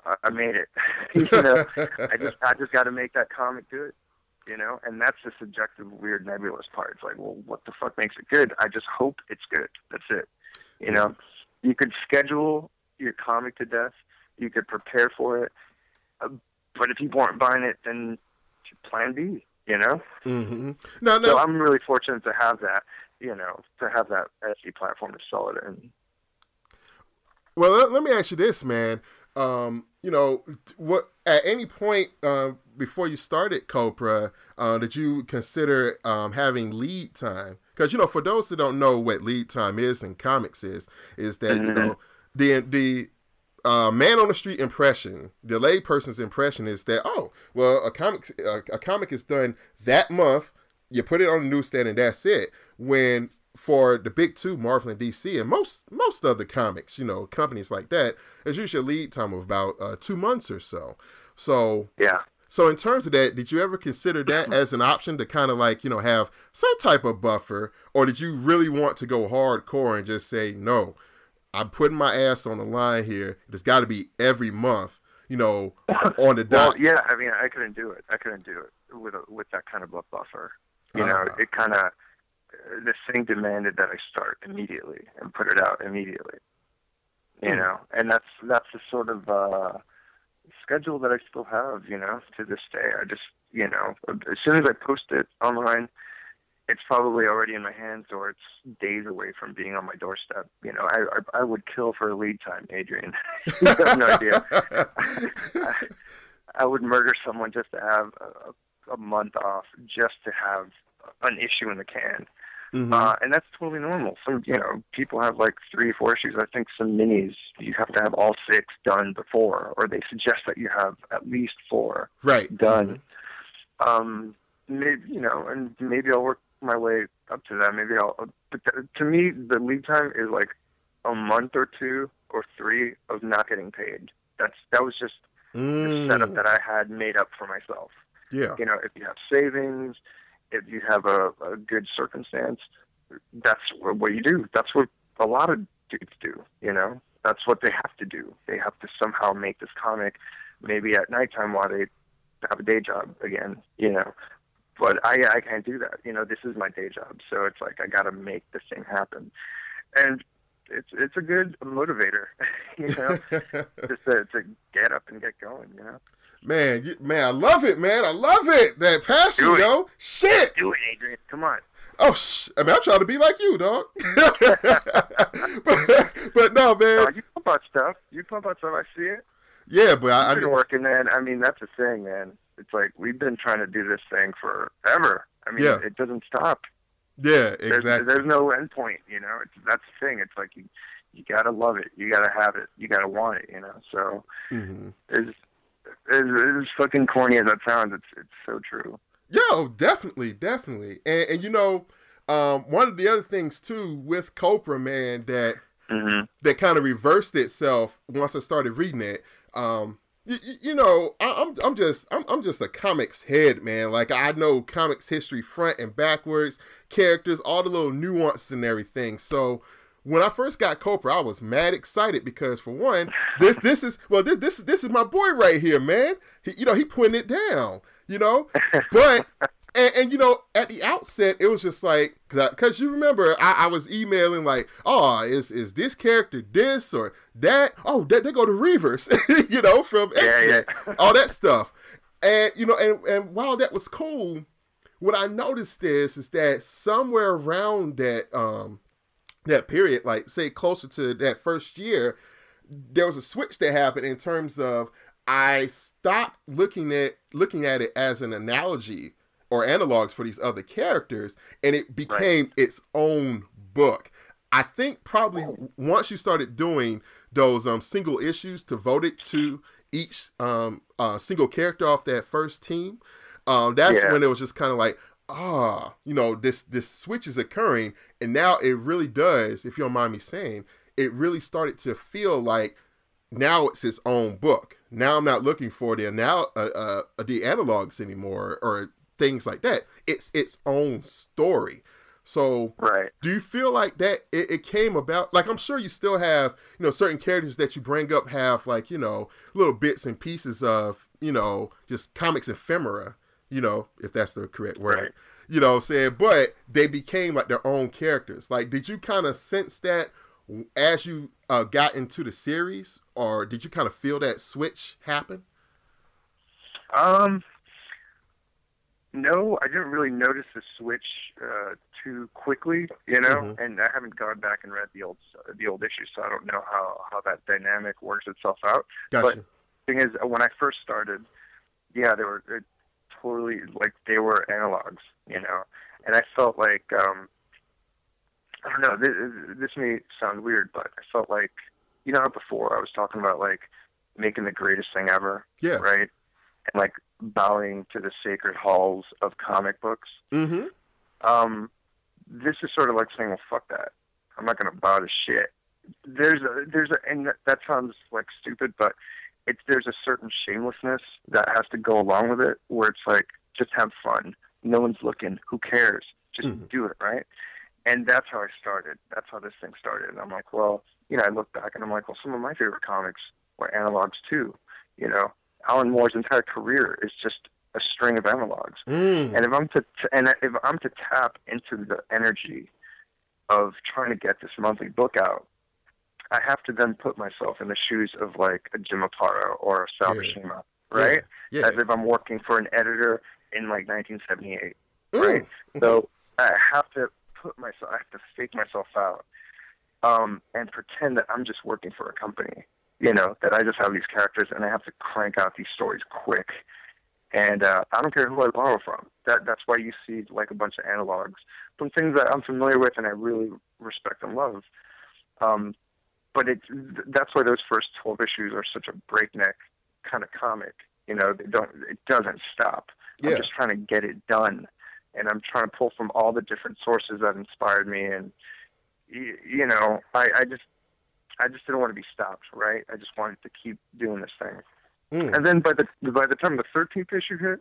I, I made it. you know, I just I just got to make that comic good, you know, and that's the subjective, weird, nebulous part. It's like, well, what the fuck makes it good? I just hope it's good. That's it. You know, you could schedule your comic to death. You could prepare for it, but if people aren't buying it, then Plan B. You know, hmm No, no. so I'm really fortunate to have that. You know, to have that Etsy platform to sell it in. Well, let, let me ask you this, man. Um, you know, what at any point uh, before you started Copra, uh, did you consider um, having lead time? Because you know, for those that don't know what lead time is in comics is, is that you Mhm. know the the uh, man on the street impression, the lay person's impression is that oh, well, a comic a, a comic is done that month. You put it on the newsstand and that's it. When for the big two, Marvel and DC, and most most other comics, you know, companies like that, there's usually a lead time of about uh, two months or so. So, Yeah. so in terms of that, did you ever consider that as an option to kind of like you know have some type of buffer, or did you really want to go hardcore and just say no? I'm putting my ass on the line here. It's got to be every month, you know, on the Well, dot. yeah. I mean, I couldn't do it. I couldn't do it with a, with that kind of a buffer. You know, Ah. it kind of this thing demanded that I start immediately and put it out immediately. You Hmm. know, and that's that's the sort of uh, schedule that I still have. You know, to this day, I just you know, as soon as I post it online, it's probably already in my hands or it's days away from being on my doorstep. You know, I I, I would kill for a lead time, Adrian. you have no idea. I, I would murder someone just to have a, a month off, just to have an issue in the can. Mhm. Uh, and that's totally normal. Some, you know, people have like three, four issues. I think some minis, you have to have all six done before, or they suggest that you have at least four right. done. Um, maybe you know, and maybe I'll work my way up to that. Maybe I'll. But to me, the lead time is like a month or two or three of not getting paid. That's that was just mm. the setup that I had made up for myself. Yeah. You know, if you have savings, if you have a, a good circumstance, that's what you do. That's what a lot of dudes do. You know, that's what they have to do. They have to somehow make this comic, maybe at nighttime while they have a day job again. You know, but I I can't do that. You know, this is my day job, so it's like I got to make this thing happen, and it's it's a good motivator. You know, just to, to get up and get going. You know. Man, you, man, I love it, man. I love it. That passion, yo. Shit. Do it, Adrian. Come on. Oh, sh- I mean, I'm trying to be like you, dog. but, but no, man. Uh, you pump out stuff. You pump out stuff. I see it. Yeah, but I, I've been working, man. I mean, that's the thing, man. It's like we've been trying to do this thing forever. I mean, yeah. it doesn't stop. Yeah, exactly. There's, there's no end point, you know. It's that's the thing. It's like you you gotta love it. You gotta have it. You gotta want it. You know. So mm-hmm. it's as, as fucking corny as that sounds, it's it's so true. Yo, definitely, definitely, and, and you know, um, one of the other things too with Copra, man, that mm-hmm. that kind of reversed itself once I started reading it. Um, you, you know, I, am I'm, I'm just I'm, I'm just a comics head, man. Like I know comics history front and backwards, characters, all the little nuances and everything. So when I first got Copra, I was mad excited because for one, this this is well this this this is my boy right here, man. He, you know he putting it down, you know. But and, and, you know at the outset it was just like because you remember I, I, was emailing like, oh, is is this character this or that? Oh, they, they go to Reavers, you know, from X Men, yeah. all that stuff. And you know, and and while that was cool, what I noticed is is that somewhere around that um that period, like say closer to that first year, there was a switch that happened in terms of I stopped looking at looking at it as an analogy or analogs for these other characters, and it became right. its own book. I think probably once you started doing those um, single issues to vote it to each um, uh, single character off that first team, um, that's yeah. when it was just kind of like, ah, you know, this this switch is occurring, and now it really does. If you don't mind me saying, it really started to feel like now it's its own book. Now I'm not looking for the anal- uh, uh, the analogs anymore or things like that. It's its own story. So, right. do you feel like that it, it, came about? Like, I'm sure you still have, you know, certain characters that you bring up have, like, you know, little bits and pieces of, you know, just comics ephemera you know, if that's the correct word. Right. You know what I'm saying? But they became like their own characters. Like, did you kind of sense that as you uh, got into the series, or did you kind of feel that switch happen? Um, no, I didn't really notice the switch uh, too quickly, you know. Mm-hmm. And I haven't gone back and read the old the old issues, so I don't know how how that dynamic works itself out. Gotcha. But the thing is, when I first started, yeah, they were totally like they were analogs, you know. And I felt like um I don't know. This, this may sound weird, but I felt like you know before I was talking about like making the greatest thing ever, yeah, right, and like bowing to the sacred halls of comic books. Mm-hmm. Um, this is sort of like saying, "Well, fuck that. I'm not gonna bow to shit." There's a there's a and that sounds like stupid, but it's there's a certain shamelessness that has to go along with it where it's like just have fun no one's looking who cares just mm-hmm. do it right and that's how i started that's how this thing started and i'm like well you know i look back and i'm like well some of my favorite comics were analogs too you know alan moore's entire career is just a string of analogs mm. and if i'm to and if i'm to tap into the energy of trying to get this monthly book out I have to then put myself in the shoes of like a Jim Aparo or a Sal yeah. Right? Yeah. yeah. As if I'm working for an editor in like 1978, mm. right? So I have to put myself, I have to fake myself out, um, and pretend that I'm just working for a company. You know that I just have these characters and I have to crank out these stories quick. And uh, I don't care who I borrow from. That that's why you see like a bunch of analogs from things that I'm familiar with and I really respect and love. Um, but it that's why those first 12 issues are such a breakneck kind of comic you know they don't it doesn't stop I'm just trying to get it done, and I'm trying to pull from all the different sources that inspired me, and you, you know, I, I just I just didn't want to be stopped, right? I just wanted to keep doing this thing. Mm. And then by the by the time the 13th issue hit,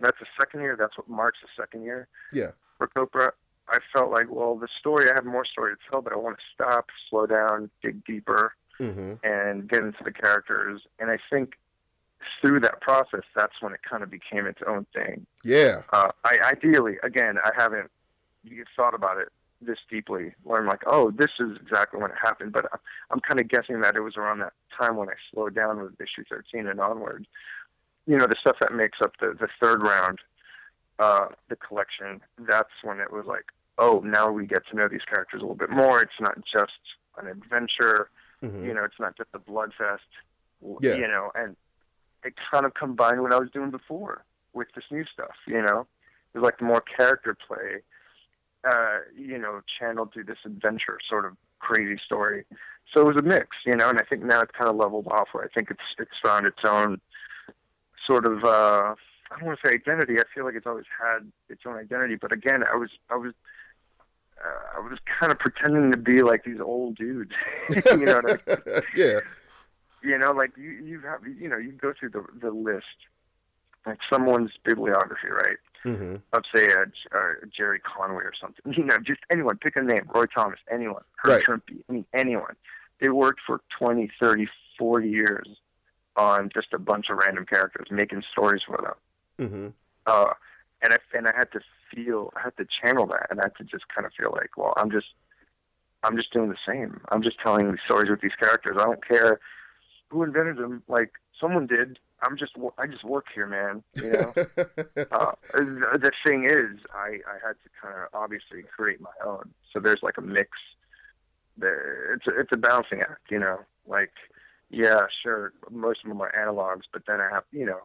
that's the second year. That's what marks the second year. Yeah. For Copra, I felt like, well, the story I have more story to tell, but I want to stop, slow down, dig deeper, mm-hmm. and get into the characters. And I think through that process, that's when it kind of became its own thing. Yeah. Uh, I ideally, again, I haven't you thought about it this deeply, where I'm like, oh, this is exactly when it happened. But I'm kind of guessing that it was around that time when I slowed down with issue 13 and onward. You know, the stuff that makes up the the third round, uh, the collection. That's when it was like, oh, now we get to know these characters a little bit more. It's not just an adventure. Mm-hmm. You know, it's not just a blood fest. Yeah. You know, and it kind of combined what I was doing before with this new stuff. You know, it was like more character play. Uh, you know, channeled through this adventure sort of crazy story. So it was a mix, you know, and I think now it's kind of leveled off where I think it's it's found its own sort of uh I don't want to say identity. I feel like it's always had its own identity, but again, I was I was uh, I was kind of pretending to be like these old dudes. you know what I mean? yeah. You know, like you you have you know you go through the the list, like someone's bibliography, right? Mm-hmm. Of say a, a Gerry Conway or something. You know, just anyone. Pick a name. Roy Thomas. Anyone. Herb right. I mean, anyone. They worked for 20, 30, 40 years on just a bunch of random characters, making stories for them. Mm-hmm. Uh, and I and I had to feel, I had to channel that, and I had to just kind of feel like, well, I'm just, I'm just doing the same. I'm just telling these stories with these characters. I don't care who invented them. Like someone did. I'm just, I just work here, man. You know. uh, the thing is, I I had to kind of obviously create my own. So there's like a mix. There, it's a, it's a balancing act, you know. Like, yeah, sure, most of them are analogs, but then I have, you know,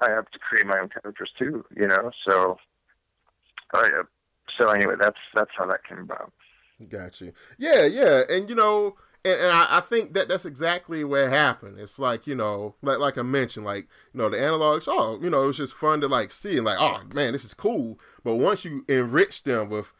I have to create my own characters too, you know. So, uh, so anyway, that's that's how that came about. Got you. Yeah, yeah, and you know, and, and I, I, think that that's exactly what happened. It's like you know, like like I mentioned, like you know, the analogs. Oh, you know, it was just fun to like see and like, oh man, this is cool. But once you enrich them with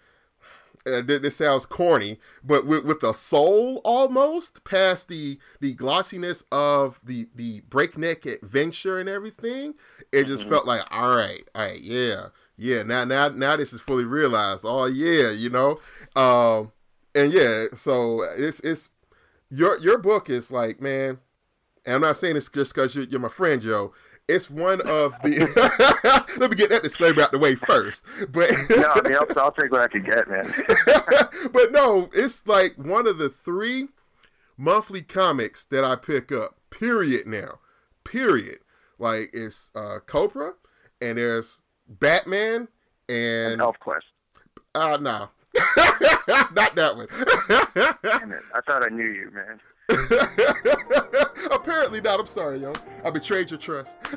uh, this sounds corny, but with, with the soul almost past the the glossiness of the the breakneck adventure and everything, it just mm-hmm. felt like all right, all right, yeah, yeah. Now now now this is fully realized. Oh yeah, you know, um, and yeah. So it's it's your your book is like man. And I'm not saying this just because you're, you're my friend, Joe it's one of the. let me get that disclaimer out the way first. But no, I mean, I'll, I'll take what I can get, man. but no, it's like one of the three monthly comics that I pick up. Period. Now, period. Like it's uh, Copra, and there's Batman and, and ElfQuest. Uh no, not that one. Damn it! I thought I knew you, man. Apparently not. I'm sorry, yo. I betrayed your trust.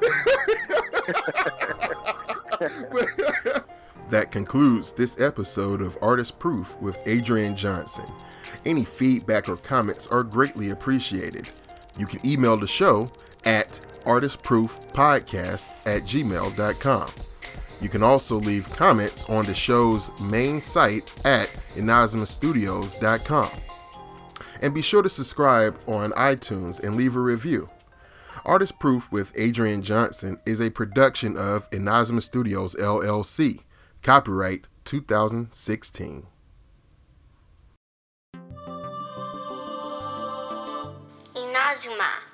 that concludes this episode of Artist Proof with Adrian Johnson. Any feedback or comments are greatly appreciated. You can email the show at artistproofpodcast at gmail.com. You can also leave comments on the show's main site at inazumastudios.com and be sure to subscribe on iTunes and leave a review. Artist Proof with Adrian Johnson is a production of Inazuma Studios LLC. Copyright 2016. Inazuma.